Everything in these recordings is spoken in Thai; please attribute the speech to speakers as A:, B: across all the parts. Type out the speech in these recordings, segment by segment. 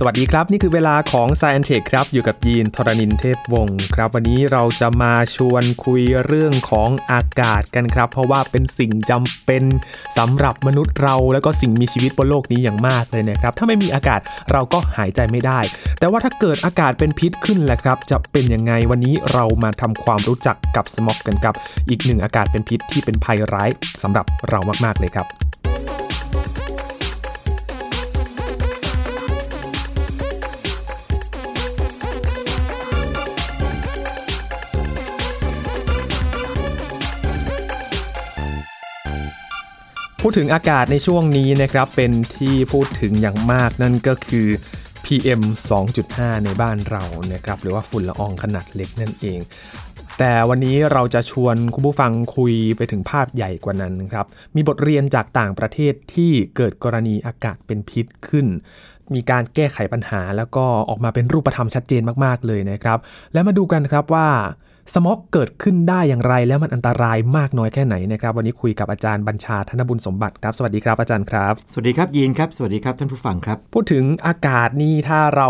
A: สวัสดีครับ นี่คือเวลาของ s c i e n Tech ครับ อยู่กับยีนทรณินเทพวงศ์ครับ วันนี้เราจะมาชวนคุยเรื่องของอากาศกันครับ เพราะว่าเป็นสิ่งจำเป็นสำหรับมนุษย์เรา แล้วก็สิ่งมีชีวิตบนโลกนี้อย่างมากเลยนะครับ ถ้าไม่มีอากาศเราก็หายใจไม่ได้ แต่ว่าถ้าเกิดอากาศเป็นพิษขึ้นแหละครับ จะเป็นยังไงวันนี้เรามาทำความรู้จักกับสมอกกันครับ อีกหนึ่งอากาศเป็นพิษที่เป็นภัยร้ายสำหรับเรามากๆเลยครับ พูดถึงอากาศในช่วงนี้นะครับเป็นที่พูดถึงอย่างมากนั่นก็คือ PM 2.5 ในบ้านเรานะครับหรือว่าฝุ่นละอองขนาดเล็กนั่นเอง แต่วันนี้เราจะชวนคุณผู้ฟังคุยไปถึงภาพใหญ่กว่านั้นครับมีบทเรียนจากต่างประเทศที่เกิดกรณีอากาศเป็นพิษขึ้น มีการแก้ไขปัญหาแล้วก็ออกมาเป็นรูปธรรมชัดเจนมากๆเลยนะครับ แล้วมาดูกันครับว่า สมอกเกิดขึ้นได้อย่างไร แล้วมันอันตรายมากน้อยแค่ไหนนะครับ วันนี้คุยกับอาจารย์บัญชาธนบุญสมบัติครับ สวัสดีครับอาจารย์ครับ
B: สวัสดีครับยีนครับ สวัสดีครับท่านผู้ฟังครับ
A: พูดถึงอากาศนี่ถ้าเรา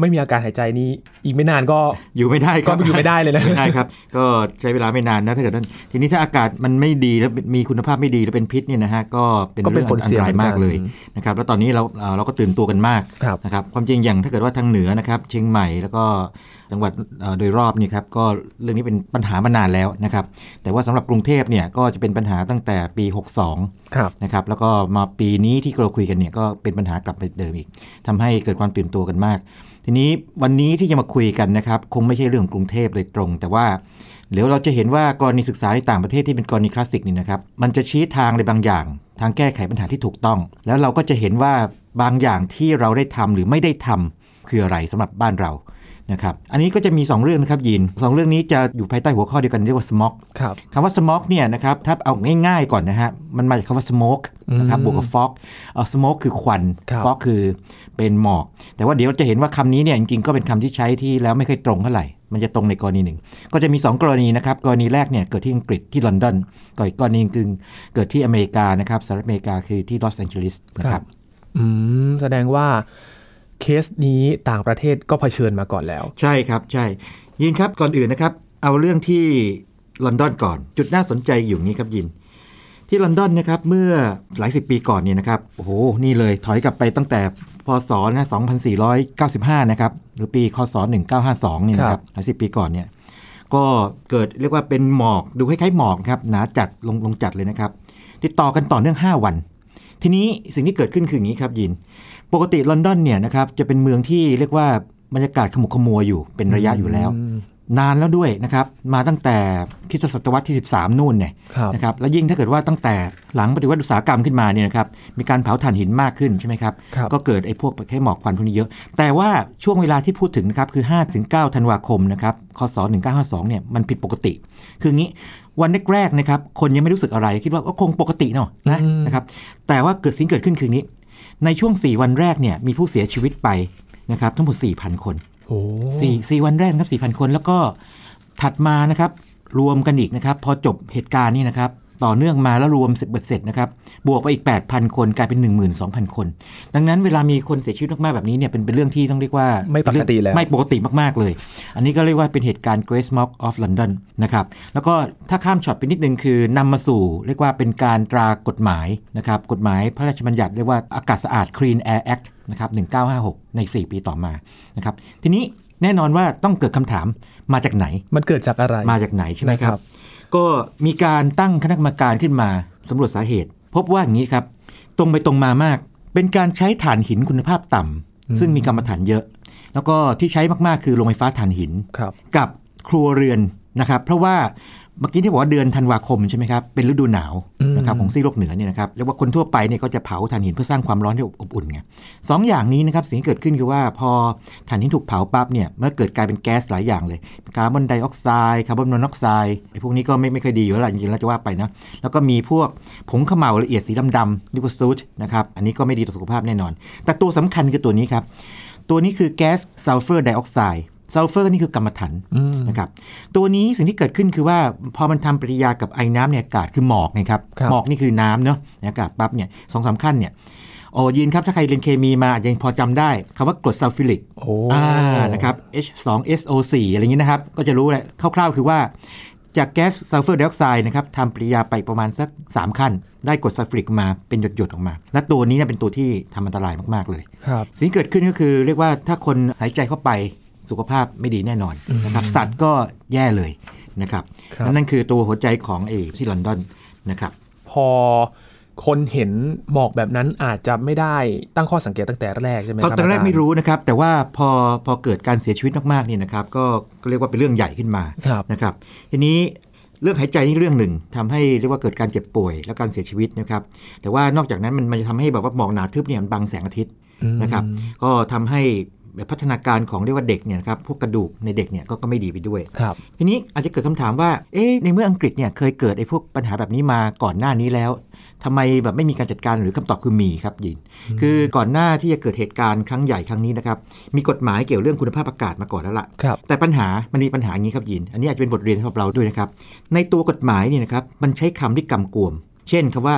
A: ไม่มีอากาศหายใจนี่อีกไม่นานก็
B: อยู่ไม่ได้ค
A: ก็
B: รับ
A: อยู่ไม่ได้เลยนะ
B: ไม่ได้ครับ ก็ใช้เวลาไม่นานนะถ้าเกิดนั้นทีนี้ถ้าอากาศมันไม่ดีแล้วมีคุณภาพไม่ดีแล้วเป็นพิษเนี่ยนะฮะก็เป็น
A: ก็เป็น
B: เรื่อง
A: ผล
B: อัน
A: เสี
B: ต
A: ย
B: รายมากเลย
A: เหมือนกัน
B: นะครับแล้วตอนนี้เราเอ่อเราก็ตื่นตัวกันมาก
A: ครับ
B: นะครับความจริงอย่างถ้าเกิดว่าทางเหนือนะครับ เชียงใหม่แล้วก็ จังหวัดเอ่อโดยรอบนี่ครับก็เรื่องนี้เป็นปัญหามานานแล้วนะครับ แต่ว่าสำหรับกรุงเทพเนี่ยก็จะเป็นปัญหาตั้งแต่ปี 62
A: ครับ
B: นะครับแล้วก็มาปีนี้ที่เราคุยกันเนี่ยก็เป็นปัญหากลับไปเดิมอีกทำให้เกิดความตื่นตัวกันมาก ทีนี้วันนี้ที่จะมาคุยกันนะครับคงไม่ใช่เรื่องของกรุงเทพโดยตรง แต่ว่าเดี๋ยวเราจะเห็นว่ากรณีศึกษาในต่างประเทศที่เป็นกรณีคลาสสิกนี่นะครับมันจะชี้ทางในบางอย่าง ทางแก้ไขปัญหาที่ถูกต้อง แล้วเราก็จะเห็นว่าบางอย่างที่เราได้ทำหรือไม่ได้ทำคืออะไรสำหรับบ้านเรา นะครับ อันนี้ก็จะมี 2 เรื่องนะครับยินสองเรื่องนี้จะอยู่ภายใต้หัวข้อเดียวกันเรียกว่า smog
A: ครับ
B: คำว่า smoke เนี่ยนะครับถ้าเอาง่ายๆก่อนนะฮะมันมาจากคำว่า smoke นะครับบวกกับ fog เอ่อ smoke คือควัน
A: ครับ
B: fog คือเป็นหมอก แต่ว่าเดี๋ยวจะเห็นว่าคำนี้เนี่ยจริงๆก็เป็นคำที่ใช้ที่แล้วไม่ค่อยตรงเท่าไหร่มันจะตรงในกรณีหนึ่ง ก็จะมี 2 กรณีนะครับ กรณีแรกเนี่ยเกิดที่อังกฤษที่ลอนดอนก่อนอีกกรณีคือเกิดที่อเมริกานะครับสหรัฐอเมริกาคือที่ลอสแองเจลิสนะครับ
A: อืมแสดงว่า เคสนี้ต่างประเทศก็เผชิญมาก่อนแล้ว
B: ใช่ครับใช่ ยินครับก่อนอื่นนะครับ เอาเรื่องที่ลอนดอนก่อน จุดน่าสนใจอยู่นี้ครับยิน ที่ลอนดอนนะครับเมื่อหลายสิบปีก่อนเนี่ยนะครับโอ้โหนี่เลยถอยกลับไปตั้งแต่พศนะ2495 นะครับ หรือปีคศ1952เนี่ยนะค
A: ครั
B: รับบหลายสิบปีก่อนเนี่ยก็เกิดเรียกว่าเป็นหมอกดูคล้ายๆหมอกครับหนาจัดลงลงจัดเลยนะครับ ติดต่อกันต่อเนื่อง 5 วัน ทีนี้สิ่งที่เกิดขึ้นคืออย่างนี้ครับยิน ปกติลอนดอนเนี่ยนะครับจะเป็นเมืองที่เรียกว่าบรรยากาศขมุกขมัวอยู่เป็นระยะอยู่แล้ว นานแล้วด้วยนะครับมาตั้งแต่คริสตศตวรรษที่ 13 นู่นเนี่ย
A: ครับ
B: นะครับแล้วยิ่งถ้าเกิดว่าตั้งแต่หลังปฏิวัติอุตสาหกรรมขึ้นมาเนี่ยนะครับมีการเผาถ่านหินมากขึ้นใช่ไหมครับ
A: ครับ
B: ก็เกิดไอ้พวกแค่หมอกควันพวกนี้เยอะ แต่ว่าช่วงเวลาที่พูดถึงนะครับคือ5ถึง9ธันวาคมนะครับคศ 1952 เนี่ยมันผิดปกติ คืองี้วันแรกๆนะครับคนยังไม่รู้สึกอะไรคิดว่าก็คงปกติเนาะนะ
A: อืม
B: นะครับแต่ว่าเกิดสิ่งเกิดขึ้นคือนี้ ในช่วง 4 วันแรกเนี่ยมีผู้เสียชีวิตไปนะครับทั้งหมด 4,000 คน
A: โอ้
B: สี่สี่วันแรกนะครับ4,000 คน แล้วก็ถัดมานะครับรวมกันอีกนะครับ พอจบเหตุการณ์นี้นะครับ ต่อเนื่องมาแล้วรวมเสร็จเบ็ดเสร็จนะครับ บวกไปอีก 8,000 คนกลายเป็น 12,000 คน ดังนั้นเวลามีคนเสียชีวิตมากๆแบบนี้เนี่ยเป็นเป็นเรื่องที่ต้องเรียกว่า
A: ไม่ปกติแล้ว
B: ไม่ปกติมากๆเลย อันนี้ก็เรียกว่าเป็นเหตุการณ์ Great Smog of London นะครับ แล้วก็ถ้าข้ามช็อตไปนิดนึงคือนำมาสู่ เรียกว่าเป็นการตรากฎหมายนะครับกฎหมายพระราชบัญญัติเรียกว่าอากาศสะอาด Clean Air Act นะครับ1956 ใน 4 ปีต่อมานะครับทีนี้แน่นอนว่าต้องเกิดคำถามมาจากไหน
A: มันเกิดจากอะไร
B: มาจากไหนใช่ไหมค
A: นะครั
B: รับ
A: บ
B: ก็มีการตั้งคณะกรรมการขึ้นมาสำรวจสาเหตุ พบว่าอย่างนี้ครับ ตรงไปตรงมามาก เป็นการใช้ถ่านหินคุณภาพต่ำซึ่งมีกรรมฐานเยอะ แล้วก็ที่ใช้มากๆคือโรงไฟฟ้าถ่านหิน
A: ครับ
B: กับครัวเรือน นะครับเพราะว่าเมื่อกี้ที่บอกว่าเดือนธันวาคมใช่ไหมครับเป็นฤดูหนาว
A: อืม
B: นะครับของซีกโลกเหนือเนี่ยนะครับเรียกว่าคนทั่วไปเนี่ยก็จะเผาถ่านหินเพื่อสร้างความร้อนให้อบอุ่นไงสองอย่างนี้นะครับสิ่งที่เกิดขึ้นคือว่าพอถ่านหินถูกเผาปั๊บเนี่ยเมื่อเกิดกลายเป็นแก๊สหลายอย่างเลยคาร์บอนไดออกไซด์คาร์บอนมอนอกไซด์ไอ้พวกนี้ก็ไม่ไม่ค่อยดีอยู่แล้วล่ะจริงๆแล้วจะว่าไปนะแล้วก็มีพวกผงเขม่าละเอียดสีดำๆหรือคือ soot นะครับอันนี้ก็ไม่ดีต่อสุขภาพแน่นอน แต่ตัวสำคัญคือตัวนี้ครับตัวนี้คือแก๊สซัลเฟอร์ไดออกไซด์ ซัลเฟอร์นี่คือกำมะถัน
A: อืม
B: นะครับตัวนี้สิ่งที่เกิดขึ้นคือว่าพอมันทำปฏิกิริยากับไอน้ำในอากาศคือหมอกไงครับ
A: ครับ
B: หมอกนี่คือน้ำเนาะในอากาศปั๊บเนี่ยสองสามขั้นเนี่ยโอ้ยินครับ ถ้าใครเรียนเคมีมาอาจจะยังพอจำได้คำว่ากรดซัลฟิวริก
A: โอ้
B: อ่านะครับ H2SO4 อะไรอย่างนี้นะครับ ก็จะรู้เลยคร่าวๆคือว่าจากแก๊สซัลเฟอร์ไดออกไซด์นะครับทำปฏิกิริยาไปประมาณสัก 3 ขั้น ได้กรดซัลฟิวริกมาเป็นหยดๆออกมา และตัวนี้เนี่ยเป็นตัวที่ทำอันตรายมากๆเลย
A: ครับ
B: สิ่งที่เกิดขึ้นก็คือเรียกว่าถ้าคนหายใจเข้าไป สุขภาพไม่ดีแน่นอนนะครับสัตว์ก็แย่เลยนะครับ
A: ครับ
B: นั่นคือตัวหัวใจของเอที่ลอนดอนนะครับ
A: พอคนเห็นหมอกแบบนั้นอาจจะไม่ได้ตั้งข้อสังเกตตั้งแต่แรกใช่ไหมค
B: ต
A: รั
B: อบนตอนแรกา
A: จาย์
B: ไม่รู้นะครับ แต่ว่าพอพอเกิดการเสียชีวิตมากๆนี่นะครับ ก็ก็เรียกว่าเป็นเรื่องใหญ่ขึ้นมา
A: ครับ
B: นะครับ ทีนี้เรื่องหายใจนี่เรื่องหนึ่งทำให้เรียกว่าเกิดการเจ็บป่วยและการเสียชีวิตนะครับ แต่ว่านอกจากนั้นมันมันจะทำให้แบบว่าหมอกหนาทึบเนี่ยมันบังแสงอาทิตย์
A: อืม
B: นะครับ ก็ทำให้แบบ พัฒนาการของเรียกว่าเด็กเนี่ยนะครับพวกกระดูกในเด็กเนี่ยก็ก็ไม่ดีไปด้วย
A: ครับ
B: ทีนี้อาจจะเกิดคำถามว่าเอ๊ะในเมื่ออังกฤษเนี่ยเคยเกิดไอ้พวกปัญหาแบบนี้มาก่อนหน้านี้แล้วทำไมแบบไม่มีการจัดการหรือคำตอบคือมีครับยิน คือก่อนหน้าที่จะเกิดเหตุการณ์ครั้งใหญ่ครั้งนี้นะครับมีกฎหมายเกี่ยวเรื่องคุณภาพอากาศมาก่อนแล้วล่ะ
A: ครับ
B: แต่ปัญหามันมีปัญหาอย่างนี้ครับยิน อันนี้อาจจะเป็นบทเรียนสำหรับเราด้วยนะครับในตัวกฎหมายเนี่ยนะครับมันใช้คำที่กำกวมเช่นคำว่า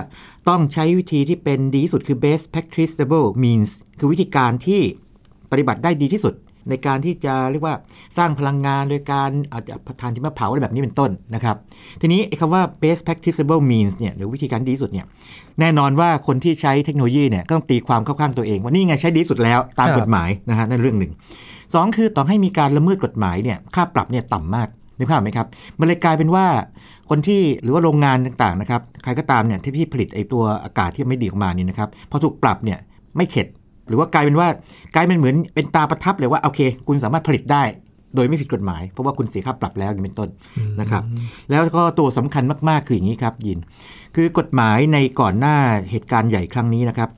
B: ต้องใช้วิธีที่เป็นดีที่สุดคือ best practicable means คือวิธีการที่ ปฏิบัติได้ดีที่สุด ในการที่จะเรียกว่าสร้างพลังงานโดยการอาจจะทานที่มะเผาอะไรแบบนี้เป็นต้นนะครับ ทีนี้ไอ้คำว่า best practicable means เนี่ยหรือวิธีการดีที่สุดเนี่ยแน่นอนว่าคนที่ใช้เทคโนโลยีเนี่ยก็ต้องตีความเข้าข้างตัวเอง ว่านี่ไงใช้ดีที่สุดแล้วตามกฎหมายนะฮะนั่นเรื่องหนึ่งสองคือต่อให้มีการละเมิดกฎหมายเนี่ยค่าปรับเนี่ยต่ำมากนึกภาพไหมครับ มันเลยกลายเป็นว่าคนที่หรือว่าโรงงานต่างๆนะครับ ใครก็ตามเนี่ยที่พี่ผลิตไอ้ตัวอากาศที่ไม่ดีออกมานี่นะครับ พอถูกปรับเนี่ยไม่เข็ด หรือว่ากลายเป็นว่ากลายเป็นเหมือนเป็นตาประทับเลยว่าโอเค คุณสามารถผลิตได้ โดยไม่ผิดกฎหมาย เพราะว่าคุณเสียค่าปรับแล้วอย่างเป็นต้นนะครับ แล้วก็ตัวสำคัญมากๆคืออย่างนี้ครับยิน คือกฎหมายในก่อนหน้าเหตุการณ์ใหญ่ครั้งนี้นะครับ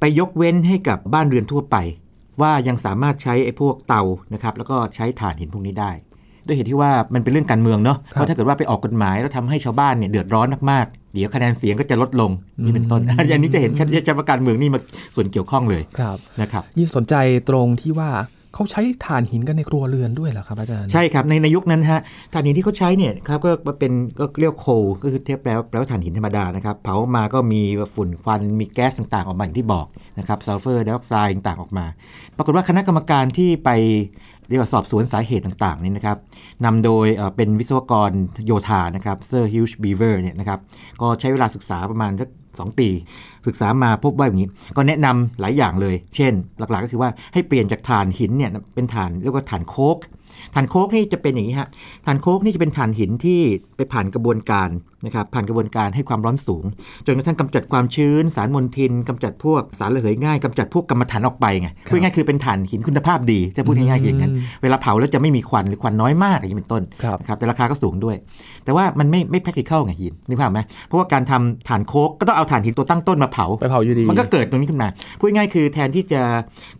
B: ไปยกเว้นให้กับบ้านเรือนทั่วไป ว่ายังสามารถใช้ไอ้พวกเตานะครับแล้วก็ใช้ถ่านหินพวกนี้ได้ด้วยเหตุที่ว่ามันเป็นเรื่องการเมืองเนาะ เพราะถ้าเกิดว่าไปออกกฎหมายแล้วทำให้ชาวบ้านเนี่ยเดือดร้อนมากๆ เดี๋ยวคะแนนเสียงก็จะลดลงนี่เป็นต้นอันนี้จะเห็นชัดเจนว่าการเมืองนี่มาส่วนเกี่ยวข้องเลย
A: ครับ
B: นะครับ
A: ยิ่งสนใจตรงที่ว่าเขาใช้ถ่านหินกันในครัวเรือนด้วยเหรอครับอาจารย์
B: ใช่ครับในในยุคนั้นฮะถ่านหินที่เขาใช้เนี่ยครับก็เป็นก็เรียกโคลก็คือเทียบแปลว่าแปลว่าถ่านหินธรรมดานะครับเผามาก็มีฝุ่นควันมีแก๊สต่างๆออกมาอย่างที่บอกนะครับซัลเฟอร์ไดออกไซด์ต่างๆออกมา ปรากฏว่าคณะกรรมการที่ไป เรียกว่าสอบสวนสาเหตุต่างๆนี่นะครับนำโดยเป็นวิศวกรโยธานะครับเซอร์ฮิวช์บีเวอร์เนี่ยนะครับก็ใช้เวลาศึกษาประมาณสักสองปี ศึกษามาพบว่าอย่างนี้ ก็แนะนำหลายอย่างเลย เช่น หลักๆก็คือว่าให้เปลี่ยนจากถ่านหินเนี่ยเป็นถ่านเรียกว่าถ่านโค้กถ่านโค้กนี่จะเป็นอย่างนี้ฮะถ่านโค้กนี่จะเป็นถ่านหินที่ไปผ่านกระบวนการ นะครับผ่านกระบวนการให้ความร้อนสูง จนกระทั่งกำจัดความชื้น สารมลทินกำจัดพวกสารระเหยง่ายกำจัดพวกกรรมฐานออกไปไงพูดง่ายๆคือเป็นถ่านหินคุณภาพดีจะพูดง่ายๆอย่างนั้นเวลาเผาแล้วจะไม่มีควันหรือควันน้อยมากอย่างนี้เป็นต้น
A: ครับ
B: นะครับแต่ราคาก็สูงด้วย แต่ว่ามันไม่ไม่ practical ไงยินนึกภาพไหมเพราะว่าการทำถ่านโคกก็ต้องเอาถ่านหินตัวตั้งต้นมาเผา
A: ไปเผาอยู่ดี
B: มันก็เกิดตรงนี้ขึ้นมาพูดง่ายๆคือแทนที่จะ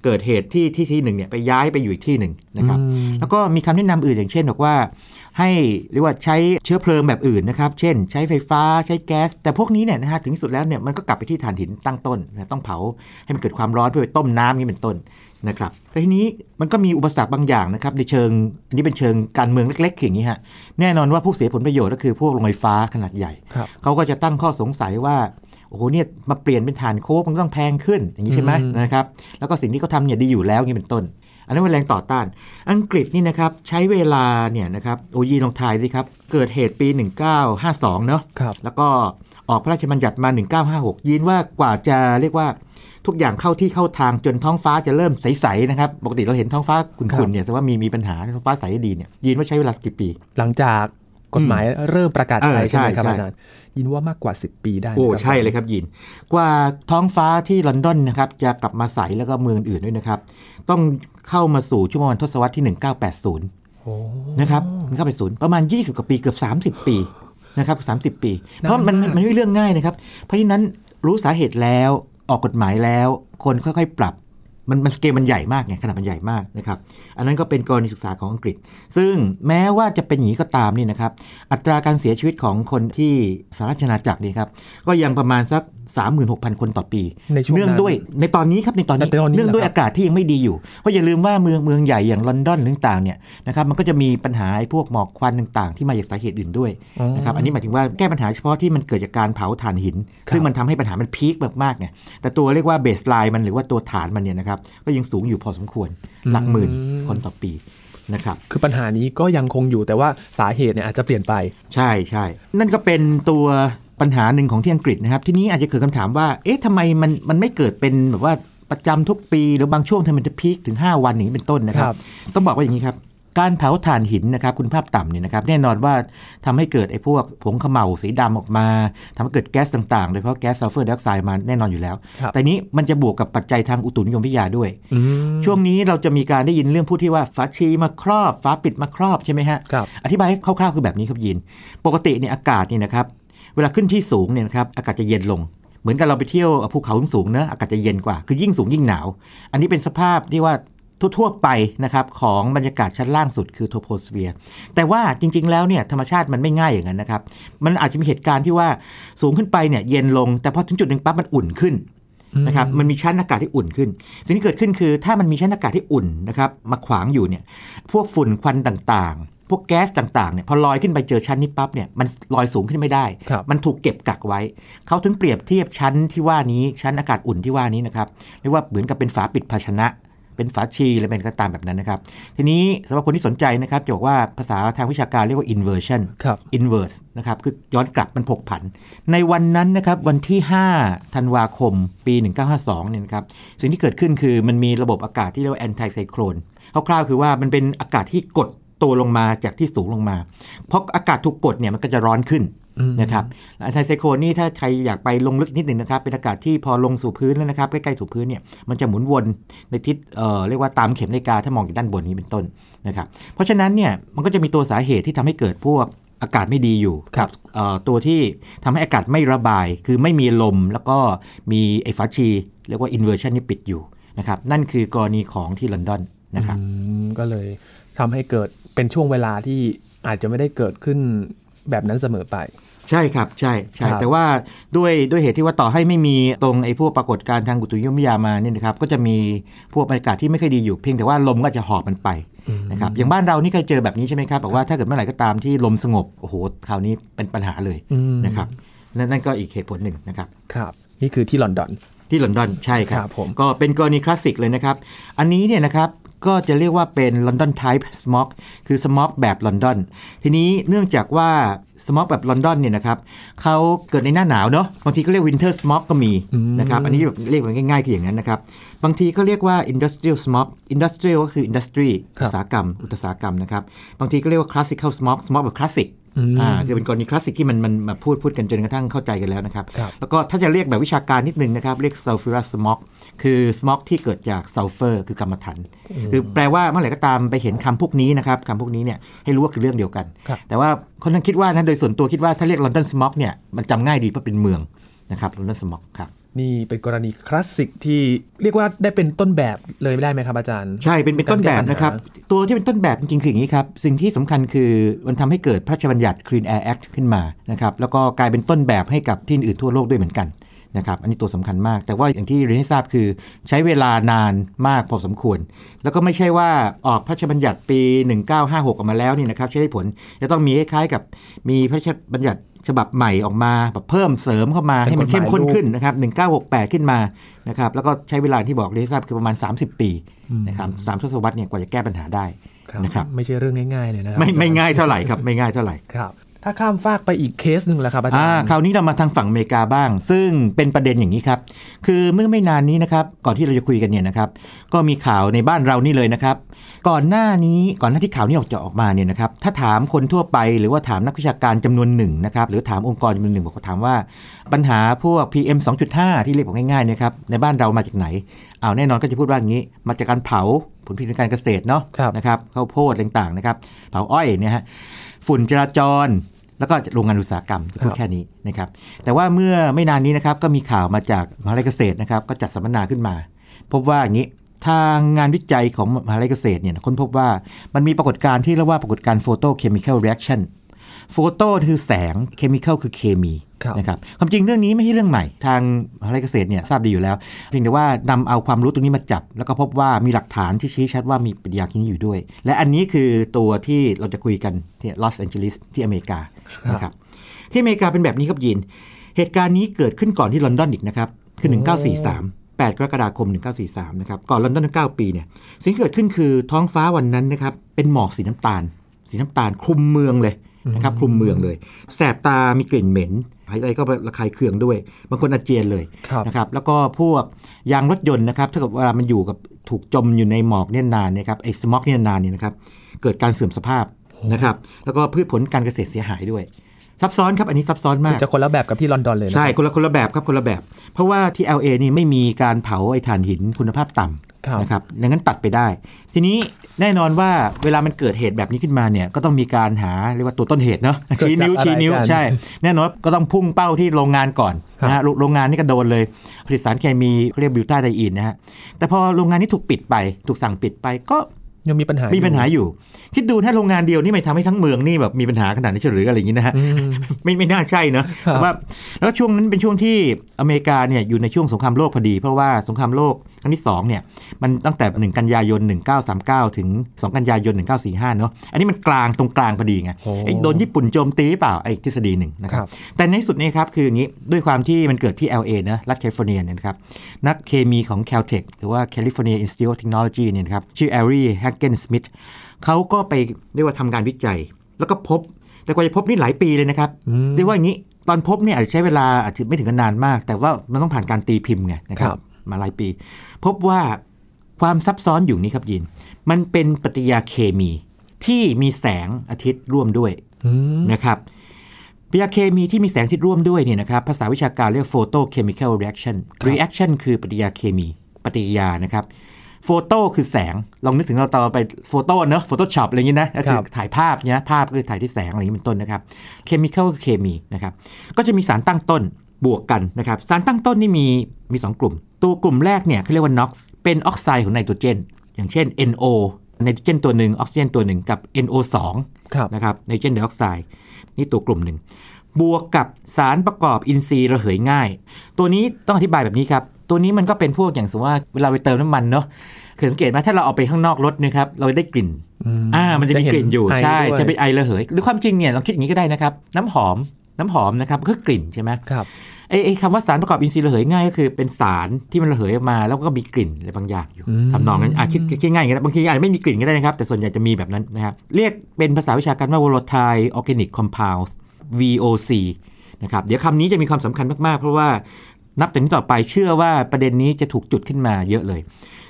B: เกิดเหตุที่ที่ที่หนึ่งเนี่ยไปย้ายไปอยู่อีกที่หนึ่งนะครับ
A: อืม
B: แล้วก็มีคำแนะนำอื่นอย่างเช่นบอกว่า ให้เรียกว่าใช้เชื้อเพลิงแบบอื่นนะครับ เช่น ใช้ไฟฟ้าใช้แก๊ส แต่พวกนี้เนี่ยนะฮะถึงที่สุดแล้วเนี่ยมันก็กลับไปที่ถ่านหินตั้งต้นนะต้องเผาให้มันเกิดความร้อนเพื่อไปต้มน้ำนี่เป็นต้นนะครับแต่ทีนี้มันก็มีอุปสรรคบางอย่างนะครับในเชิง อันนี้เป็นเชิงการเมืองเล็กๆอย่างนี้ฮะแน่นอนว่าผู้เสียผลประโยชน์ก็คือพวกโรงไฟฟ้าขนาดใหญ่
A: ครับ
B: เขาก็จะตั้งข้อสงสัยว่าโอ้โหเนี่ยมาเปลี่ยนเป็นฐานโค้กมันก็ต้องแพงขึ้นอย่างนี้ใช่ไหม
A: อืม
B: นะครับแล้วก็สิ่งที่เขาทำเนี่ยดีอยู่แล้วนี่เป็นต้น อันนั้นเป็นแรงต่อต้าน อังกฤษนี่นะครับใช้เวลาเนี่ยนะครับโอยีลองทายสิครับ เกิดเหตุปี 1952 เนาะ
A: ครับ
B: แล้วก็ออกพระราชบัญญัติมา 1956 ยินว่ากว่าจะเรียกว่าทุกอย่างเข้าที่เข้าทางจนท้องฟ้าจะเริ่มใสๆนะครับปกติเราเห็นท้องฟ้าขุ่นๆเนี่ยแสดงว่ามีมีปัญหาท้องฟ้าใสดีเนี่ยยินว่าใช้เวลากี่ปี
A: หลังจาก กฎหมายเริ่มประกาศใช้
B: เออใช่
A: ใช่ไหมครับ
B: ใช่
A: อาจารย์ ยินว่ามากกว่า 10 ปีได้
B: โอ้
A: นะครับ
B: ใช่เลยครับยิน กว่าท้องฟ้าที่ลอนดอนนะครับจะกลับมาใสแล้วก็เมืองอื่นด้วยนะครับ ต้องเข้ามาสู่ช่วงประมาณทศวรรษที่ 1980
A: โอ้
B: นะครับ1980ประมาณ 20 กว่าปีเกือบ 30 ปีนะครับ 30 ปี เพราะมัน
A: นานมาก
B: มันไม่ใช่เรื่องง่ายนะครับ เพราะฉะนั้นรู้สาเหตุแล้วออกกฎหมายแล้ว คนค่อยๆ ปรับ มันมันสเกลมันใหญ่มากไงขนาดมันใหญ่มากนะครับ อันนั้นก็เป็นกรณีศึกษาของอังกฤษ ซึ่งแม้ว่าจะเป็นอย่างนี้ก็ตามนี่นะครับ อัตราการเสียชีวิตของคนที่สหราชอาณาจักรนี่ครับ ก็ยังประมาณสัก 36,000 คนต่อปี
A: ในช่วงนั้น
B: เนื่องด้วยในตอนนี้ครับในตอนนี้
A: ในตอนนี้
B: เนื่องด้วย
A: เหรอครับ
B: อากาศที่ยังไม่ดีอยู่ เพราะอย่าลืมว่าเมืองเมืองใหญ่อย่างลอนดอนหรือต่างๆเนี่ยนะครับมันก็จะมีปัญหาไอ้พวกหมอกควันต่างๆ ที่มาจากสาเหตุอื่นด้วย
A: อ๋อ
B: นะครับอันนี้หมายถึงว่าแก้ปัญหาเฉพาะที่มันเกิดจากการเผาถ่านหิน
A: ครับ
B: ซึ่งมันทำให้ปัญหามันพีคมากๆเนี่ยแต่ตัวเรียกว่าเบสไลน์มันหรือว่าตัวฐานมันเนี่ยนะครับก็ยังสูงอยู่พอสมควรหลักหมื่นคนต่อปีนะครับ
A: คือปัญหานี้ก็ยังคงอยู่แต่ว่าสาเหตุเนี่ยอาจจะเปลี่ยนไป
B: ใช่ใช่นั่นก็เป็นตัวปัญหาหนึ่งของที่อังกฤษนะครับ ทีนี้อาจจะเกิดคำถามว่า เอ๊ะทำไมมันมันไม่เกิดเป็นแบบว่าประจำทุกปี หรือบางช่วงทำไมมันจะ peak ถึง 5 วันอย่างนี้เป็นต้นนะครับ
A: ครับ
B: ต้องบอกว่าอย่างนี้ครับ การเผาถ่านหินนะครับคุณภาพต่ำเนี่ยนะครับแน่นอนว่าทำให้เกิดไอ้พวกผงเขม่าสีดำออกมาทำให้เกิดแก๊สต่างๆ โดยเฉพาะแก๊สซัลเฟอร์ไดออกไซด์มาแน่นอนอยู่แล้ว
A: ครับ
B: แต่นี้มันจะบวกกับปัจจัยทางอุตุนิยมวิทยาด้วย
A: อืม
B: ช่วงนี้เราจะมีการได้ยินเรื่องพูดที่ว่าฝาชีมาครอบฝาปิดมาครอบใช่ไหมฮะ
A: ครับ
B: อธิบายให้คร่าวๆคือแบบนี้ครับยิน ปกติเนี่ยอากาศเนี่ยนะครับเวลาขึ้นที่สูงเนี่ยนะครับอากาศจะเย็นลงเหมือนกับเราไปเที่ยวภูเขาสูงๆเนอะอากาศจะเย็นกว่า คือยิ่งสูงยิ่งหนาว อันนี้เป็นสภาพที่ว่า ทั่วๆไปนะครับของบรรยากาศชั้นล่างสุดคือโทโพสเฟียร์แต่ว่าจริง ๆ แล้วเนี่ยธรรมชาติมันไม่ง่ายอย่างนั้นนะครับ มันอาจจะมีเหตุการณ์ที่ว่าสูงขึ้นไปเนี่ยเย็นลง แต่พอถึงจุดหนึ่งปั๊บมันอุ่นขึ้นนะครับมันมีชั้นอากาศที่อุ่นขึ้น สิ่งที่เกิดขึ้นคือถ้ามันมีชั้นอากาศที่อุ่นนะครับมาขวางอยู่เนี่ยพวกฝุ่นควันต่างๆ พวกแก๊สต่างๆเนี่ยพอลอยขึ้นไปเจอชั้นนี้ปั๊บเนี่ยมันลอยสูงขึ้นไม่ได้
A: ครับ
B: มันถูกเก็บกักไว้ เขาถึงเปรียบเทียบชั้นที่ว่านี้ชั้นอากาศอุ่นที่ว่านี้นะครับเรียกว่าเหมือนกับเป็นฝาปิดภาชนะ เป็นฝาชีอะไรเป็นก็ตามแบบนั้นนะครับ ทีนี้สำหรับคนที่สนใจนะครับจะบอกว่าภาษาทางวิชาการเรียกว่า inversion
A: ครับ
B: inverse นะครับคือย้อนกลับมันผกผัน ในวันนั้นนะครับวันที่ 5 ธันวาคม ปี 1952 เนี่ยนะครับสิ่งที่เกิดขึ้นคือมันมีระบบอากาศที่เรียกว่า anti cyclone คร่าวๆคือว่ามันเป็นอากาศที่กดตัวลงมาจากที่สูงลงมา เพราะอากาศถูกกดเนี่ยมันก็จะร้อนขึ้น
A: อืม
B: นะครับอันไทไซโคลนนี่ถ้าใครอยากไปลงลึกนิดหนึ่งนะครับ เป็นอากาศที่พอลงสู่พื้นแล้วนะครับ ใกล้ๆสู่พื้นเนี่ยมันจะหมุนวนในทิศเอ่อเรียกว่าตามเข็มนาฬิกาถ้ามองจากด้านบนนี้เป็นต้นนะครับ เพราะฉะนั้นเนี่ยมันก็จะมีตัวสาเหตุที่ทำให้เกิดพวกอากาศไม่ดีอยู่
A: ครับ
B: เอ่อตัวที่ทำให้อากาศไม่ระบาย คือไม่มีลมแล้วก็มีไอ้ฝาชี เรียกว่า inversion นี่ปิดอยู่นะครับนั่นคือกรณีของที่ลอนดอนนะครับ
A: อืมก็เลยทำให้เกิดเป็นช่วงเวลาที่อาจจะไม่ได้เกิดขึ้น แบบนั้นเสมอไป
B: ใช่ครับใช่ใช่
A: ครับ
B: แต่ว่าด้วยด้วยเหตุที่ว่าต่อให้ไม่มีตรงไอ้พวกปรากฏการณ์ทางอุตุนิยมวิทยามาเนี่ยนะครับก็จะมีพวกบรรยากาศที่ไม่ค่อยดีอยู่เพียงแต่ว่าลมก็จะหอบมันไปนะครับอย่างบ้านเรานี่เคยเจอแบบนี้ใช่ไหมครับบอกว่าถ้าเกิดเมื่อไหร่ก็ตามที่ลมสงบโอ้โหคราวนี้เป็นปัญหาเลย
A: อืม
B: นะครับนั่นนั่นก็อีกเหตุผลหนึ่งนะครับ
A: ครับ นี่คือที่ลอนดอน
B: ที่ลอนดอนใช่ครั
A: ครับบผม
B: ก็เป็นกรณีคลาสสิกเลยนะครับ อันนี้เนี่ยนะครับ ก็จะเรียกว่าเป็น London Type Smog คือ smog แบบลอนดอนทีนี้เนื่องจากว่า smog แบบลอนดอนเนี่ยนะครับเขาเกิดในหน้าหนาวเนาะบางทีก็เรียก winter smog ก็มีนะครับอันนี้แบบเรียกมันง่ายๆคืออย่างนั้นนะครับ บางทีก็เรียกว่า industrial smog industrial ก็คือ industry
A: ครับ
B: อุตสาหกรรม อุตสาหกรรมนะครับบางทีก็เรียกว่า classical smog smog แบบคลาสสิกอ่าคือเป็นกรณีคลาสสิกที่มันมันมาพูดพูดกันจนกระทั่งเข้าใจกันแล้วนะครับ
A: ครับ
B: แล้วก็ถ้าจะเรียกแบบวิชาการนิดนึงนะครับ เรียก sulfurous smog คือ smog ที่เกิดจากซัลเฟอร์คือกำมะถันคือแปลว่าเมื่อไหร่ก็ตามไปเห็นคำพวกนี้นะครับคำพวกนี้เนี่ยให้รู้ว่าคือเรื่องเดียวกัน
A: ครับ
B: แต่ว่าคนนั้นคิดว่านะโดยส่วนตัวคิดว่าถ้าเรียก London smog เนี่ยมันจำง่ายดีเพราะเป็นเมืองนะครับ London smog ครับ
A: นี่เป็นกรณีคลาสสิกที่เรียกว่าได้เป็นต้นแบบเลยไม่ได้ไหมครับอาจารย์
B: ใช่เป็นเป็นต้นแบบนะครับ
A: การแก้ปัญห
B: ตัวที่เป็นต้นแบบจริงๆคืออย่างนี้ครับ สิ่งที่สำคัญคือมันทำให้เกิดพระราชบัญญัติ Clean Air Act ขึ้นมานะครับแล้วก็กลายเป็นต้นแบบให้กับที่อื่นทั่วโลกด้วยเหมือนกัน นะครับอันนี้ตัวสำคัญมาก แต่ว่าอย่างที่เรียนให้ทราบคือ ใช้เวลานานมากพอสมควร แล้วก็ไม่ใช่ว่าออกพระราชบัญญัติปี 1956 ออกมาแล้วนี่นะครับใช้ได้ผลจะต้องมีคล้ายๆกับมีพระราชบัญญัติฉบับใหม่ออกมาแบบเพิ่มเสริมเข้ามาให้มันเข้มข้นขึ้นนะครับ1968 ขึ้นมานะครับแล้วก็ใช้เวลาที่บอกเรียนให้ทราบคือประมาณ 30 ปีนะครับสามทศวรรษเนี่ยกว่าจะแก้ปัญหาได้
A: ครับ
B: นะครับ
A: ไม่ใช่เรื่องง่ายๆเลยนะครั
B: ไม่ไม่ง่ายเท่าไหร่ครับไม่ง่ายเท่าไหร่
A: ครับ ถ้าข้ามฟากไปอีกเคสหนึ่งแล้วครับอาจาร
B: อ่า
A: ย์
B: คราวนี้เรามาทางฝั่งอเมริกาบ้าง ซึ่งเป็นประเด็นอย่างนี้ครับ คือเมื่อไม่นานนี้นะครับ ก่อนที่เราจะคุยกันเนี่ยนะครับ ก็มีข่าวในบ้านเรานี่เลยนะครับ ก่อนหน้านี้ ก่อนหน้าที่ข่าวนี้ออกจะออกมาเนี่ยนะครับ ถ้าถามคนทั่วไปหรือว่าถามนักวิชาการจำนวนหนึ่งนะครับ หรือถามองค์กรจำนวนหนึ่งบอกว่าถามว่า ปัญหาพวก PM 2.5 ที่เรียกบอกง่ายๆนะครับ ในบ้านเรามาจากไหน เอ้าแน่นอนก็จะพูดว่าอย่างนี้ มาจากการเผาผลผลิตทางการเกษตรเนาะ
A: ครับ
B: นะครับ ข้าวโพดต่างๆนะครับ เผาอ้อยเนี่ยฮะ ฝุ่นจราจร แล้วก็โรงงานอุตสาหกรรมที่พูด
A: ครับ
B: แค่นี้นะครับแต่ว่าเมื่อไม่นานนี้นะครับก็มีข่าวมาจากมหาวิทยาลัยเกษตรนะครับก็จัดสัมมนาขึ้นมา พบว่าอย่างนี้ทางงานวิจัยของมหาลัยเกษตรเนี่ยค้นพบว่ามันมีปรากฏการณ์ที่เรียกว่าปรากฏการณ์ photochemical reactionโฟโตคือแสงเคมีคอลคือเคมี
A: ครับ
B: นะครับความจริงเรื่องนี้ไม่ใช่เรื่องใหม่ ทางมหาลัยเกษตรเนี่ยทราบดีอยู่แล้วเพียงแต่ว่านำเอาความรู้ตรงนี้มาจับ แล้วก็พบว่ามีหลักฐานที่ชี้ชัดว่ามีปฏิกิริยาที่นี้อยู่ด้วย และอันนี้คือตัวที่เราจะคุยกันที่ลอสแอนเจลิสที่อเมริกา นะครับที่อเมริกาเป็นแบบนี้ครับยิน เหตุการณ์นี้เกิดขึ้นก่อนที่ลอนดอนอีกนะครับคือ 1943 8 กรกฎาคม 1943 นะครับ ก่อนลอนดอนทั้ง9ปีเนี่ย สิ่งที่เกิดขึ้นคือท้องฟ้าวันนั้นนะครับ เป็นหมอกสีน้ำตาล สีน้ำตาลคลุมเมืองเลยนะครับ คลุมเมืองเลย แสบตา มีกลิ่นเหม็น หายใจก็ระคายเคืองด้วย บางคนอาเจียนเลย
A: ครับ
B: นะครับ แล้วก็พวกยางรถยนต์นะครับ ถ้าเกิดเวลามันอยู่กับถูกจมอยู่ในหมอกเนี่ยนานเนะครับ ไอ้สมอกเนี่ยนานเนี่ยนะครับ เกิดการเสื่อมสภาพ นะครับ แล้วก็พืชผลการเกษตรเสียหายด้วย ซับซ้อนครับอันนี้ซับซ้อนมาก
A: จะคนละแบบกับที่ลอนดอนเลยนะ
B: ใช่คนละคนละแบบครับคนละแบบ เพราะว่าที่ LA นี่ไม่มีการเผาไอ้ถ่านหินคุณภาพต่
A: ครับำ
B: นะครับดังนั้นตัดไปได้ ทีนี้แน่นอนว่าเวลามันเกิดเหตุแบบนี้ขึ้นมาเนี่ยก็ต้องมีการหาเรียกว่าตัวต้นเหตุเนาะชี้นิ้วชี้นิ้วใช่ แน่นอนก็ต้องพุ่งเป้าที่โรงงานก่อนนะฮะโรโรงงานนี่ก็โดนเลย ผลิตสารเคมีเขาเรียกบิวต้าไดอีนนะฮะแต่พอโรงงานนี้ถูกปิดไป ถูกสั่งปิดไปก็
A: ยังมีปัญหา
B: มีปัญหา
A: อยู่
B: อยู่ คิดดูถ้าโรงงานเดียวนี่ไม่ทำให้ทั้งเมืองนี่แบบมีปัญหาขนาดนี้เฉลยอะไรอย่างนี้นะฮะ
A: อืม
B: ไม่ไม่น่าใช่เนอะ
A: ครับ
B: แต่ว่าแล้วช่วงนั้นเป็นช่วงที่อเมริกาเนี่ยอยู่ในช่วงสงครามโลกพอดี เพราะว่าสงครามโลกครั้งที่2เนี่ยมันตั้งแต่ 1 กันยายน 1939 ถึง 2 กันยายน 1945 เนอะอันนี้มันกลางตรงกลางพอดีไง
A: โอ้
B: ไอ้โดนญี่ปุ่นโจมตีหรือเปล่าไอ้ทฤษฎีหนึ่งนะครั
A: ครับบ
B: แต่ในที่สุดเนี่ยครับคืออย่างนี้ด้วยความที่มันเกิดที่ LA นะรัฐแคลิฟอร์เนียเนี่ยนะครับนักเคมีของ Caltech หรือว่า California Institute of Technology เนี่ยนะครับชื่อ Ari Hagen Smith เขาก็ไปเรียกว่าทำการวิจัย แล้วก็พบ แต่กว่าจะพบนี่หลายปีเลยนะครับ
A: อืม
B: เรียกว่าอย่างนี้ตอนพบเนี่ยอาจจะใช้เวลาอาจจะไม่ถึงกันนานมาก แต่ว่ามันต้องผ่านการตีพิมพ์ไงนะครับ
A: ครับ
B: มาหลายปี พบว่าความซับซ้อนอยู่นี่ครับยิน มันเป็นปฏิกิริยาเคมีที่มีแสงอาทิตย์ร่วมด้วย
A: อืม
B: นะครับปฏิกิริยาเคมีที่มีแสงอาทิตย์ร่วมด้วยเนี่ยนะครับภาษาวิชาการเรียก photochemical reaction reaction คือปฏิกิริยาเคมีปฏิกิริยานะครับ โฟโต้คือแสง ลองนึกถึงเราตอนไป photo เนอะ Photoshop อะไรอย่างนี้นะก็คือ
A: ครับ
B: ถ่ายภาพเนี่ยภาพก็คือถ่ายที่แสงอะไรอย่างนี้เป็นต้นนะครับ chemical คือเคมีนะครับก็จะมีสารตั้งต้นบวกกันนะครับสารตั้งต้นนี่มีมีสองกลุ่ม ตัวกลุ่มแรกเนี่ยเขาเรียกว่า NOx เป็นออกไซด์ของไนโตรเจน อย่างเช่น NO ไนโตรเจนตัวหนึ่งออกซิเจนตัวหนึ่งกับ NO2
A: ครับ
B: นะครับไนโตรเจนไดออกไซด์นี่ตัวกลุ่มหนึ่งบวกกับสารประกอบอินทรีย์ระเหยง่าย ตัวนี้ต้องอธิบายแบบนี้ครับตัวนี้มันก็เป็นพวกอย่างสมมติว่าเวลาไปเติมน้ำมันเนาะเคยสังเกตไหมถ้าเราเอาไปข้างนอกรถเนะครับ เราได้กลิ่น
A: อืม
B: อ่ามันจะมี
A: จะเห็น
B: กลิ่นอยู่
A: ไอ
B: ใช่
A: ด้วย
B: จะเป็นไอระเหยหรือความจริงเนี่ยลองคิดอย่างนี้ก็ได้นะครับ น้ำหอมน้ำหอมนะครับคือกลิ่นใช่ไหม
A: ครับ
B: ไอ้ไอ้คำว่าสารประกอบอินทรีย์ระเหยง่ายก็คือเป็นสารที่มันระเหยออกมา แล้วก็มีกลิ่นอะไรบางอย่างอยู่
A: อืม
B: ทำนองนั้นอาคิดคิดง่ายอย่างนี้นะบางทีอาจจะไม่มีกลิ่นก็ได้นะครับ แต่ส่วนใหญ่จะมีแบบนั้นนะครับเรียกเป็นภาษาวิชาการว่า volatile organic compounds VOC นะครับเดี๋ยวคำนี้จะมีความสำคัญมาก ๆ เพราะว่า นับแต่นี้ต่อไปเชื่อว่าประเด็นนี้จะถูกจุดขึ้นมาเยอะเลย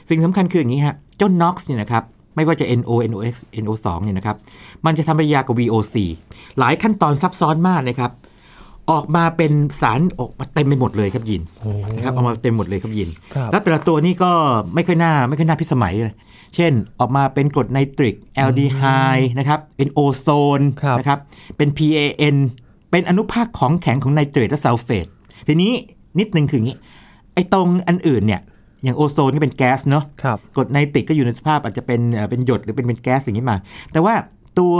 B: สิ่งสำคัญคืออย่างนี้ฮะเจ้า NOx เนี่ยนะครับไม่ว่าจะ NO NOx NO2 เนี่ยนะครับ มันจะทำปฏิกิริยากับ VOC หลายขั้นตอนซับซ้อนมากนะครับ ออกมาเป็นสารออกมาเต็มไปหมดเลยครับยิน
A: โอ้
B: นะครับออกมาเต็มหมดเลยครับยิน
A: ครับ
B: แล้วแต่ละตัวนี่ก็ไม่ค่อยน่าไม่ค่อยน่าพิสมัยเลยเช่น ออกมาเป็นกรดไนตริกแอลดีไฮนะครับ เป็นโอโซน
A: ครับ
B: นะครับ เป็น PAN เป็นอนุภาคของแข็งของไนเตรตและซัลเฟต ทีนี้ นิดนึงคืออย่างนี้ ไอ้ตรงอันอื่นเนี่ย อย่างโอโซนก็เป็นแก๊สเนาะ
A: ครับ
B: กรดไนตริกก็อยู่ในสภาพอาจจะเป็นเอ่อเป็นหยดหรือเป็นเป็นแก๊สอย่างนี้มา แต่ว่าตัว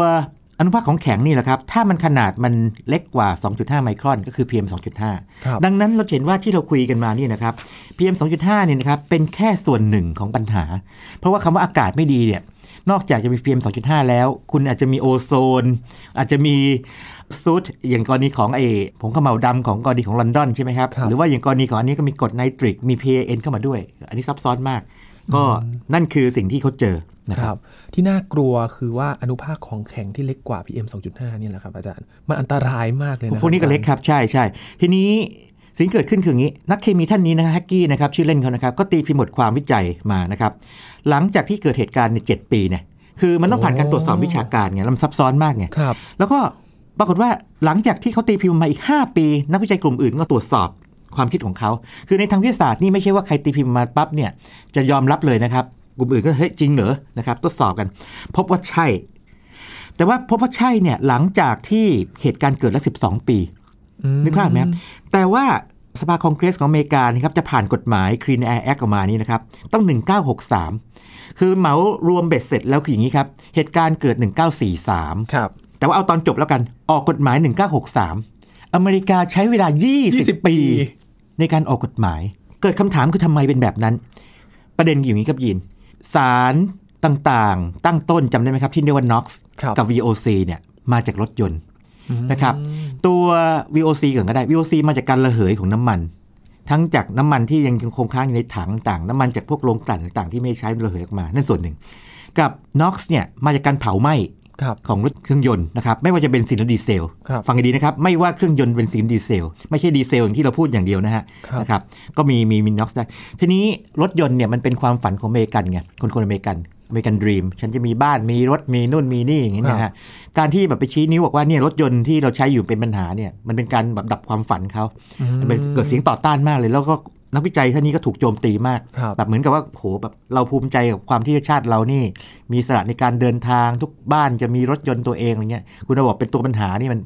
B: อนุภาคของแข็งนี่แหละครับ ถ้ามันขนาดมันเล็กกว่า 2.5 ไมครอนก็คือ PM 2.5
A: ครับ
B: ดังนั้นเราเห็นว่าที่เราคุยกันมานี่นะครับ PM 2.5เนี่ยนะครับเป็นแค่ส่วนหนึ่งของปัญหา เพราะว่าคำว่าอากาศไม่ดีเนี่ยนอกจากจะมี PM 2.5 แล้ว คุณอาจจะมีโอโซน อาจจะมี ซูดอย่างกรณีของไอ้ผงขมเหลาวดำของกรณีของลอนดอนใช่ไหมครับ
A: ครับ
B: หรือว่าอย่างกรณีของอันนี้ก็มีกรดไนตริกมี PAN เข้ามาด้วย อันนี้ซับซ้อนมาก ก็นั่นคือสิ่งที่เขาเจอนะ
A: ค
B: ค
A: รั
B: รับ
A: บที่น่ากลัวคือว่าอนุภาคของแข็งที่เล็กกว่า PM 2.5นี่แหละครับอาจารย์มันอันตรายมากเลยนะ
B: พวกนี้ก็เล็กครับใช่ใช่ทีนี้สิ่งที่เกิดขึ้นคืออย่างนี้ นักเคมีท่านนี้นะฮะแฮกกี้นะครับชื่อเล่นเขานะครับ ก็ตีพิมพ์บทความวิจัยมานะครับ หลังจากที่เกิดเหตุการณ์ในเจ็ดปีเนี่ยคือมันต้องผ่านการตรวจสอบวิชาการไงแล้วมันซับซ้อนมากไง
A: ครับ
B: แล้วก็ ปรากฏว่าหลังจากที่เขาตีพิมพ์มาอีก 5 ปี นักวิจัยกลุ่มอื่นก็ตรวจสอบความคิดของเขา คือในทางวิทยาศาสตร์นี่ไม่ใช่ว่าใครตีพิมพ์มาปั๊บเนี่ยจะยอมรับเลยนะครับกลุ่มอื่นก็เฮ้ยจริงเหรอนะครับทดสอบกัน พบว่าใช่ แต่ว่าพบว่าใช่เนี่ยหลังจากที่เหตุการณ์เกิดแล้ว 12 ปี
A: อืม
B: นึกภาพไหมครับแต่ว่าสภาคองเกรสของอเมริกานะครับจะผ่านกฎหมาย Clean Air Act ออกมานี้นะครับต้อง 1963 คือเหมารวมเบ็ดเสร็จแล้วคืออย่างนี้ครับ เหตุการณ์เกิด 1943
A: ครับ
B: แต่ว่าเอาตอนจบแล้วกันออกกฎหมาย 1963 อเมริกาใช้เวลา20
A: 20
B: ปี ในการออกกฎหมาย เกิดคำถามคือทำไมเป็นแบบนั้น ประเด็นอยู่อย่างนี้ครับยินสารต่างๆ ตั้งต้นจำได้ไหมครับ ที่เรียกว่า NOx
A: ครับ
B: กับ VOC เนี่ยมาจากรถยนต์นะครับตัว VOC ก่อนก็ได้ VOC มาจากการระเหยของน้ำมัน ทั้งจากน้ำมันที่ยังคงค้างอยู่ในถังต่างๆ น้ำมันจากพวกโรงกลั่นต่างๆ ที่ไม่ใช้ระเหยออกมา นั่นส่วนหนึ่ง กับ NOx เนี่ยมาจากการเผาไหม้
A: ครับ
B: ของรถเครื่องยนต์นะครับไม่ว่าจะเบนซินหรือดีเซล
A: ครับ
B: ฟังให้ดีนะครับไม่ว่าเครื่องยนต์เบนซินดีเซล ไม่ใช่ดีเซลอย่างที่เราพูดอย่างเดียวนะฮะ
A: ครับ
B: นะครับก็มีมีมี NOx ได้ทีนี้รถยนต์เนี่ยมันเป็นความฝันของอเมริกันไงคนคนอเมริกัน American dream ฉันจะมีบ้านมีรถมีนู่นมีนี่อย่างนี้นะฮะการที่แบบไปชี้นิ้วบอกว่าเนี่ยรถยนต์ที่เราใช้อยู่เป็นปัญหาเนี่ยมันเป็นการแบบดับความฝันเขามันเป็นเกิดเสียงต่อต้านมากเลยแล้วก็ นักวิจัยท่านนี้ก็ถูกโจมตีมาก
A: ครับ
B: แบบเหมือนกับว่าโหแบบเราภูมิใจกับความที่ชาติเรานี่ มีสระในการเดินทางทุกบ้านจะมีรถยนต์ตัวเองอะไรเงี้ยคุณจะบอกเป็นตัวปัญหานี่มัน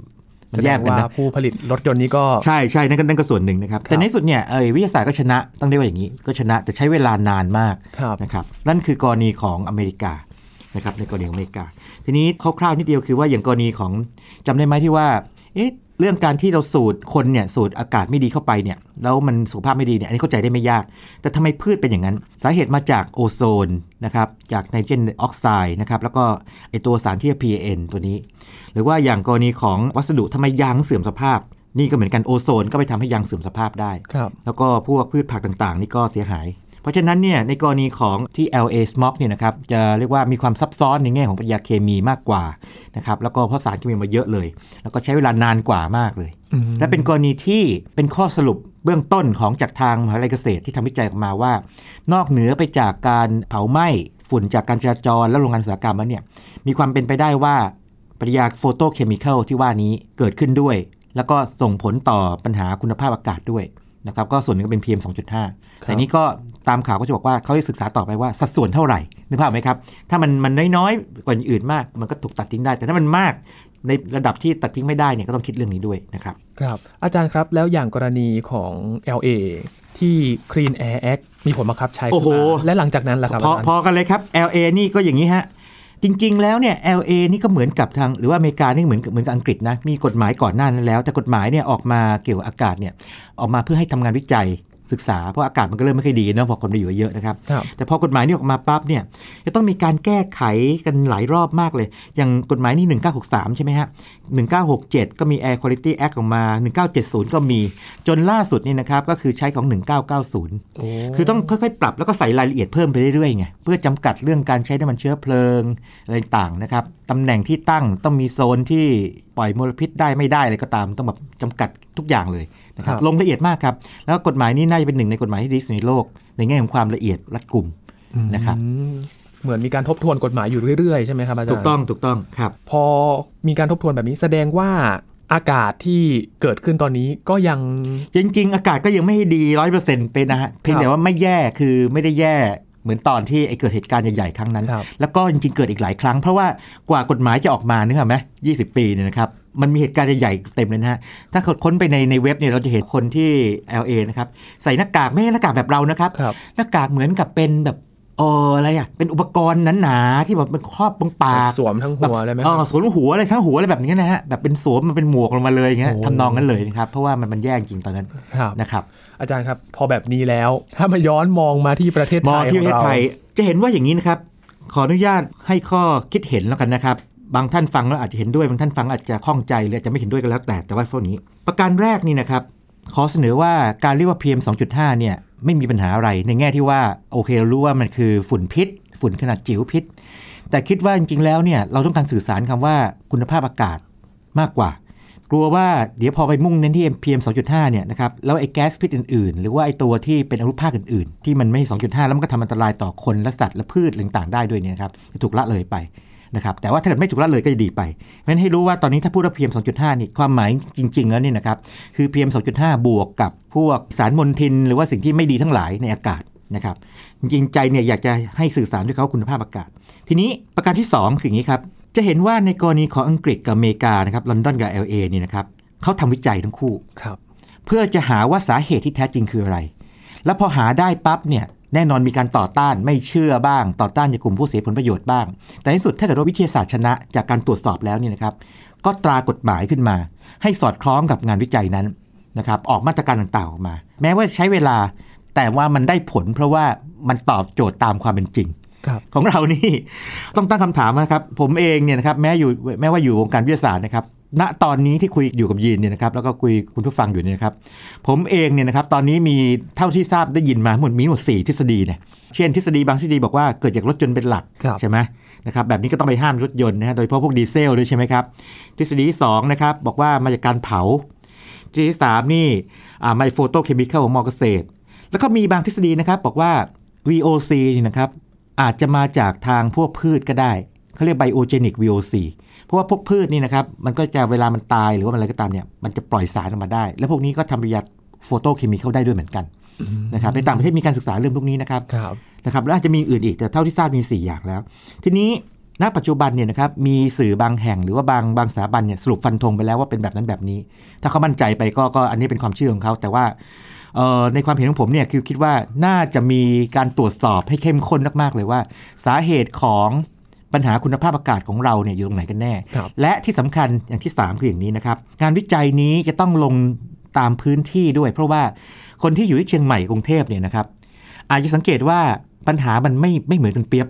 B: มัน
A: แสด
B: แย
A: ง
B: กกัน
A: ว่า
B: นะ
A: ผู้ผลิตรถยนต์นี้ก็
B: ใช่ใช่นั่นก็นั่นก็ส่วนหนึ่งนะครับ
A: ครับ
B: แต่ในที่สุดเนี่ยเอยวิทยาศาสตร์ก็ชนะต้องเรียกว่าอย่างนี้ ก็ชนะแต่ใช้เวลานานมาก
A: ครับ
B: นะครับนั่นคือกรณีของอเมริกานะครับในกรณีของอเมริกา ทีนี้คร่าวๆนิดเดียวคือว่าอย่างกรณีของจำได้ไหมที่ว่าเอ๊ะ เรื่องการที่เราสูดคนเนี่ยสูดอากาศไม่ดีเข้าไปเนี่ยแล้วมันสุขภาพไม่ดีเนี่ยอันนี้เข้าใจได้ไม่ยาก แต่ทำไมพืชเป็นอย่างนั้น สาเหตุมาจากโอโซนนะครับจากไนโตรเจนออกไซด์นะครับแล้วก็ไอตัวสารที่ PAN ตัวนี้ หรือว่าอย่างกรณีของวัสดุทำไมยางเสื่อมสภาพ นี่ก็เหมือนกันโอโซนก็ไปทำให้ยางเสื่อมสภาพได้
A: ครับ
B: แล้วก็พวกพืชผักต่างๆ นี่ก็เสียหาย เพราะฉะนั้นเนี่ยในกรณีของที่ LA smog เนี่ยนะครับจะเรียกว่ามีความซับซ้อนในแง่ของปฏิกิริยาเคมีมากกว่านะครับแล้วก็เพราะสารเคมีมาเยอะเลย แล้วก็ใช้เวลานานกว่ามากเลย
A: อืม
B: และเป็นกรณีที่เป็นข้อสรุปเบื้องต้นของจากทางมหาวิทยาลัยเกษตรที่ทำวิจัยออกมาว่า นอกเหนือไปจากการเผาไหม้ฝุ่นจากการจราจรและโรงงานอุตสาหกรรมแล้วเนี่ยมีความเป็นไปได้ว่าปฏิกิริยาโฟโตเคมีคอลที่ว่านี้เกิดขึ้นด้วย แล้วก็ส่งผลต่อปัญหาคุณภาพอากาศด้วย นะครับก็ส่วนหนึ่งก็เป็น PM 2.5 แต่นี้ก็ตามข่าวก็จะบอกว่าเขาจะศึกษาต่อไปว่าสัดส่วนเท่าไหร่นึกภาพไหมครับ ถ้ามันมันน้อยๆกว่าอย่างอื่นมาก มันก็ถูกตัดทิ้งได้ แต่ถ้ามันมากในระดับที่ตัดทิ้งไม่ได้เนี่ยก็ต้องคิดเรื่องนี้ด้วยนะครับ
A: ครับ อาจารย์ครับแล้วอย่างกรณีของ LA ที่ Clean Air Act มีผลบังคับใช้
B: โอ้โห
A: ขึ้นมาและหลังจากนั้นล่ะครับ
B: พอ
A: อาจารย์
B: พอกันเลยครับ LA นี่ก็อย่างนี้ฮะ จริง ๆ แล้วเนี่ย LA นี่ก็เหมือนกับทางหรือว่าอเมริกานี่เหมือนกับเหมือนกับอังกฤษนะมีกฎหมายก่อนหน้านั้นแล้ว แต่กฎหมายเนี่ยออกมาเกี่ยวกับอากาศเนี่ยออกมาเพื่อให้ทำงานวิจัยศึกษาเพราะอากาศมันก็เริ่มไม่ค่อยดีเนอะพอคนไปอยู่เยอะนะครับ
A: ครับ
B: แต่พอกฎหมายนี้ออกมาปั๊บเนี่ยจะต้องมีการแก้ไขกันหลายรอบมากเลย อย่างกฎหมายนี่1963 ใช่ไหมฮะ 1967 ก็มี Air Quality Act ออกมา 1970 ก็มี จนล่าสุดนี่นะครับ ก็คือใช้ของ 1990
A: โอ้
B: คือต้องค่อยๆ ปรับแล้วก็ใส่รายละเอียดเพิ่มไปเรื่อยๆไงเพื่อจำกัดเรื่องการใช้น้ำมันเชื้อเพลิง อะไรต่างๆนะครับตำแหน่งที่ตั้งต้องมีโซนที่ปล่อยมลพิษได้ไม่ได้อะไรก็ตาม ต้องแบบจำกัดทุกอย่างเลยนะครับ
A: ครับ
B: ลงละเอียดมากครับ แล้วกฎหมายนี้น่าจะเป็นหนึ่งในกฎหมายที่ดีที่สุดในโลก ในแง่ของความละเอียดรัดกุมนะครับ
A: อืม เหมือนมีการทบทวนกฎหมายอยู่เรื่อยๆใช่ไหมครับอาจารย์
B: ถูกต้องถูกต้องครับ
A: พอมีการทบทวนแบบนี้แสดงว่าอากาศที่เกิดขึ้นตอนนี้ก็ยัง
B: จริง ๆ อากาศก็ยังไม่ดีร้อยเปอร์เซ็นต์เป็นนะฮะเพียงแต่ว่าไม่แย่คือไม่ได้แย่เหมือนตอนที่ไอ้เกิดเหตุการณ์ใหญ่ๆครั้งนั้น
A: ครับ
B: แล้วก็จริงๆเกิดอีกหลายครั้ง เพราะว่ากว่ากฎหมายจะออกมานึกออกไหมยี่สิบปีเนี่ยนะครับมันมีเหตุการณ์ใหญ่ๆเต็มเลยนะฮะ ถ้าค้นไปในในเว็บเนี่ยเราจะเห็นคนที่ LA นะครับ ใส่หน้ากากไม่ใช่หน้ากากแบบเรานะครับ
A: ครับ
B: หน้ากากเหมือนกับเป็นแบบ เอออะไรอะเป็นอุปกรณ์หนาๆที่แบบมันครอบตรงปาก
A: สวมทั้งหัวเลยไหม
B: เอ
A: ค
B: อ
A: รับ
B: สวมหัวอะไรทั้งหัวอะไรแบบนี้นะฮะแบบเป็นสวมมันเป็นหมวกลงมาเลยอย่างเงี้ย
A: โอ้
B: ทำนองนั้นเลยนะครับเพราะว่ามันมันแย่จริงตอนนั้น
A: ครับ
B: นะครับ
A: อาจารย์ครับพอแบบนี้แล้วถ้ามาย้อนมองมาที่ประเทศ
B: ม
A: ไท
B: อง
A: ย
B: ที่ประเทศ
A: ของ
B: ไท
A: เรา
B: ยจะเห็นว่าอย่างนี้นะครับ ขออนุญาตให้ข้อคิดเห็นแล้วกันนะครับ บางท่านฟังแล้วอาจจะเห็นด้วยบางท่านฟังอาจจะข้องใจหรืออาจจะไม่เห็นด้วยกันแล้วแต่แต่ว่าพวกนี้ ประการแรกนี่นะครับขอเสนอว่าการเรียกว่า PM 2.5เนี่ย ไม่มีปัญหาอะไร ในแง่ที่ว่าโอเคเร,รู้ว่ามันคือฝุ่นพิษ ฝุ่นขนาดจิ๋วพิษ แต่คิดว่าจริงๆแล้วเนี่ยเราต้องการสื่อสารคำว่าคุณภาพอากาศมากกว่า กลัวว่าเดี๋ยวพอไปมุ่งเน้นที่ PM 2.5 เนี่ยนะครับแล้วไอ้แก๊สพิษอื่นๆ หรือว่าไอ้ตัวที่เป็นอนุภาคอื่นๆ ที่มันไม่ 2.5 แล้วมันก็ทำอันตรายต่อคนและสัตว์และพืชต่างๆได้ด้วยเนี่ยครับจะถูกละเลยไป นะครับแต่ว่าถ้าเกิดไม่ถูกละเลยก็จะดีไปเพราะฉะนั้นให้รู้ว่าตอนนี้ถ้าพูดว่า PM 2.5 นี่ความหมายจริง ๆ แล้วนี่นะครับคือ PM 2.5 บวกกับพวกสารมลทิน หรือว่าสิ่งที่ไม่ดีทั้งหลายในอากาศนะครับจริงๆใจเนี่ยอยากจะให้สื่อสารด้วยเขาว่าคุณภาพอากาศ ทีนี้ประการที่ 2 คืออย่างนี้ครับจะเห็นว่าในกรณีของอังกฤษกับอเมริกานะครับลอนดอนกับ LA นี่นะครับเขาทำวิจัยทั้งคู่
A: ครับ
B: พเพื่อจะหาว่าสาเหตุที่แท้จริงคืออะไร แล้วพอหาได้ปั๊บเนี่ย แน่นอนมีการต่อต้านไม่เชื่อบ้าง ต่อต้านจากกลุ่มผู้เสียผลประโยชน์บ้าง แต่ที่สุดถ้าเกิดว่าวิทยาศาสตร์ชนะจากการตรวจสอบแล้วนี่นะครับ ก็ตรากฎหมายขึ้นมา ให้สอดคล้องกับงานวิจัยนั้นนะครับออกมาตรการต่างๆออกมา แม้ว่าใช้เวลาแต่ว่ามันได้ผลเพราะว่ามันตอบโจทย์ตามความเป็นจริง
A: ครับ
B: ของเรานี่ต้องตั้งคำถามนะครับ ผมเองเนี่ยนะครับแม้อยู่แม้ว่าอยู่วงการวิทยาศาสตร์นะครับ ณตอนนี้ที่คุยอยู่กับยีนเนี่ยนะครับแล้วก็คุยคุณผู้ฟังอยู่เนี่ยนะครับผมเองเนี่ยนะครับตอนนี้มีเท่าที่ทราบได้ยินมาทั้งหมดมีทั้งหมดสี่ทฤษฎีเนี่ยเช่นทฤษฎีบางทฤษฎีบอกว่าเกิดจากรถยนต์เป็นหลัก
A: ครับ
B: ใช่ไหมนะครับแบบนี้ก็ต้องไปห้ามรถยนต์นะฮะโดยเฉพาะพวกดีเซลด้วยใช่ไหมครับทฤษฎีที่สองนะครับบอกว่ามาจากการเผาทฤษฎีที่สามนี่อ่ามาจากโฟโตเคมีคอลของมอเกษตร แล้วก็มีบางทฤษฎีนะครับบอกว่า VOC นี่นะครับอาจจะมาจากทางพวกพืชก็ได้เขาเรียกไบโอเจนิก VOC เพราะว่าพวกพืชนี่นะครับมันก็จะเวลามันตายหรือว่ามันอะไรก็ตามเนี่ยมันจะปล่อยสารออกมาได้ แล้วพวกนี้ก็ทำปฏิกิริยาโฟโตเคมีเข้าได้ด้วยเหมือนกันนะครับในต่างประเทศมีการศึกษาเรื่องพวกนี้นะครับ
A: ครับ
B: นะครับแล้วอาจจะมีอื่นอีกแต่เท่าที่ทราบมี 4 อย่างแล้ว ทีนี้ณปัจจุบันเนี่ยนะครับมีสื่อบางแห่งหรือว่าบางบางสถาบันเนี่ยสรุปฟันธงไปแล้วว่าเป็นแบบนั้นแบบนี้ ถ้าเขามั่นใจไปก็ก็อันนี้เป็นความเชื่อของเขา แต่ว่าเอ่อในความเห็นของผมเนี่ยคือคิดว่าน่าจะมีการตรวจสอบให้เข้มข้นมากๆเลยว่า สาเหตุของ ปัญหาคุณภาพอากาศของเราเนี่ยอยู่ตรงไหนกันแน่
A: ครับ
B: และที่สำคัญอย่างที่ 3 คืออย่างนี้นะครับงานวิจัยนี้จะต้องลงตามพื้นที่ด้วย เพราะว่าคนที่อยู่ที่เชียงใหม่กรุงเทพเนี่ยนะครับอาจจะสังเกตว่าปัญหามันไม่ไม่เหมือนกันเปียบ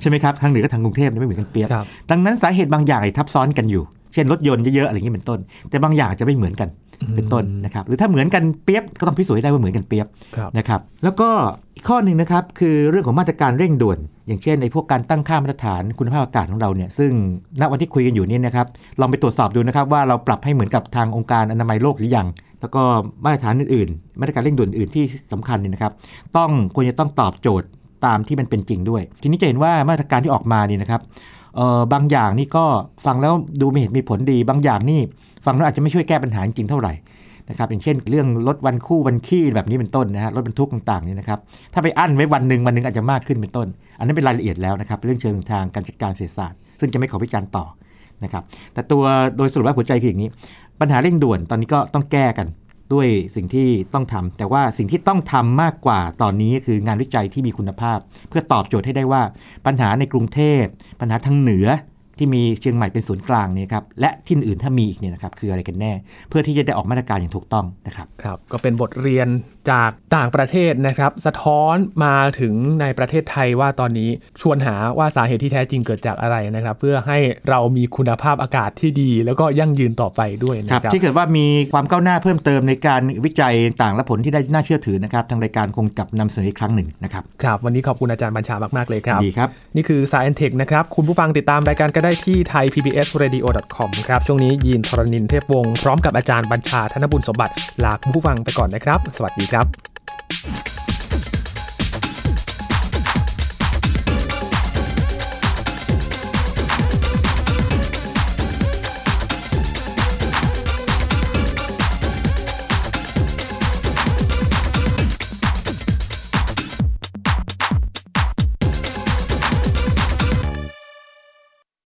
B: ใช่ไหมครับทางเหนือกับทางกรุงเทพเนี่ยไม่เหมือนกันเปียบ
A: ครับ
B: ดังนั้นสาเหตุบางอย่างทับซ้อนกันอยู่ เช่นรถยนต์เยอะๆอะไรอย่างนี้เป็นต้น แต่บางอย่างจะไม่เหมือนกันเป็นต้นนะครับหรือถ้าเหมือนกันเปียบก็ต้องพิสูจน์ให้ได้ว่าเหมือนกันเปียบ
A: ครับ
B: นะครับแล้วก็อีกข้อหนึ่งนะครับคือเรื่องของมาตรการเร่งด่วน อย่างเช่นในพวกการตั้งค่ามาตรฐานคุณภาพอากาศของเราเนี่ยซึ่งณวันที่คุยกันอยู่เนี่ยนะครับลองไปตรวจสอบดูนะครับว่าเราปรับให้เหมือนกับทางองค์การอนามัยโลกหรือยังแล้วก็มาตรฐานอื่นๆ มาตรการเร่งด่วนอื่นที่สำคัญเนี่ยนะครับ ต้องควรจะต้องตอบโจทย์ตามที่มันเป็นจริงด้วย ทีนี้จะเห็นว่ามาตรการที่ออกมานี่นะครับเอ่อบางอย่างนี่ก็ฟังแล้วดูมีเหตุมีผลดี บางอย่างนี่ฟังแล้วอาจจะไม่ช่วยแก้ปัญหาจริงเท่าไหร่ นะครับอย่างเช่นเรื่องลดวันคู่วันขี้แบบนี้เป็นต้นนะฮะรถบรรทุกต่างๆนี่นะครับถ้าไปอั้นไว้วันหนึ่งวันหนึ่งอาจจะมากขึ้นเป็นต้น อันนั้นเป็นรายละเอียดแล้วนะครับเรื่องเชิงทางการจัดการเศรษฐศาสตร์ ซึ่งจะไม่ขอวิจารณ์ต่อนะครับแต่ตัวโดยสรุปว่าหัวใจคืออย่างนี้ ปัญหาเร่งด่วนตอนนี้ก็ต้องแก้กันด้วยสิ่งที่ต้องทำแต่ว่าสิ่งที่ต้องทำมากกว่าตอนนี้คืองานวิจัยที่มีคุณภาพ เพื่อตอบโจทย์ให้ได้ว่าปัญหาในกรุงเทพ ปัญหาทางเหนือ ที่มีเชียงใหม่เป็นศูนย์กลางเนี่ยครับและที่อื่นถ้ามีอีกเนี่ยนะครับคืออะไรกันแน่ เพื่อที่จะได้ออกมาตรการอย่างถูกต้องนะครับ
A: ครับ ก็เป็นบทเรียนจากต่างประเทศนะครับ สะท้อนมาถึงในประเทศไทยว่าตอนนี้ชวนหาว่าสาเหตุที่แท้จริงเกิดจากอะไรนะครับ เพื่อให้เรามีคุณภาพอากาศที่ดี แล้วก็ยั่งยืนต่อไปด้วยนะ
B: ค
A: ค
B: รั
A: รั
B: บบที่เกิดว่ามีความก้าวหน้าเพิ่มเติมในการวิจัยต่างและผลที่ได้น่าเชื่อถือนะครับทางรายการคงกลับนำเสนออีกครั้งหนึ่งนะครับ
A: ครับวันนี้ขอบคุณอาจารย์บัญชามากๆเลยครับ
B: ดีครับ
A: นี่คือ Science Tech นะครับคุณผู้ฟังติดตามรายการก็ได้ที่ thaipbsradio.com ครับ ช่วงนี้ยีนทรณินเทพวงศ์พร้อมกับอาจารย์บัญชาธนบุญสมบัติลาคุณผู้ฟังไปก่อนนะครับ สวัสดีครับ